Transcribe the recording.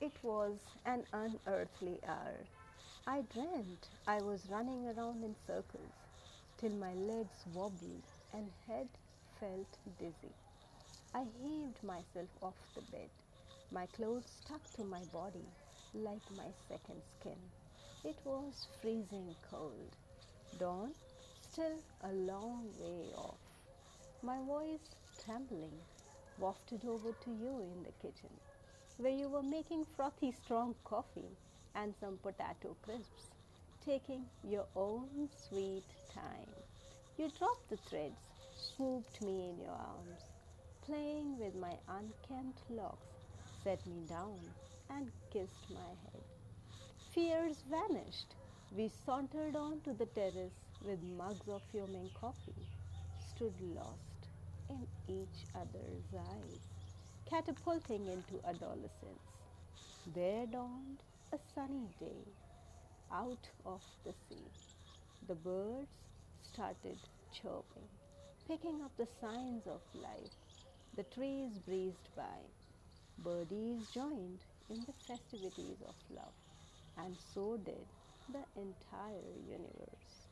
It was an unearthly hour. I dreamt I was running around in circles till my legs wobbled and head felt dizzy. I heaved myself off the bed. My clothes stuck to my body like my second skin. It was freezing cold. Dawn still a long way off. My voice trembling wafted over to you in the kitchen where you were making frothy strong coffee and some potato crisps, taking your own sweet time. You dropped the threads, swooped me in your arms, playing with my unkempt locks, set me down and kissed my head. Fears vanished. We sauntered on to the terrace with mugs of fuming coffee, stood lost in each other's eyes catapulting into adolescence. There dawned a sunny day out of the sea. The birds started chirping, picking up the signs of life. The trees breezed by. Birdies joined in the festivities of love, and so did the entire universe.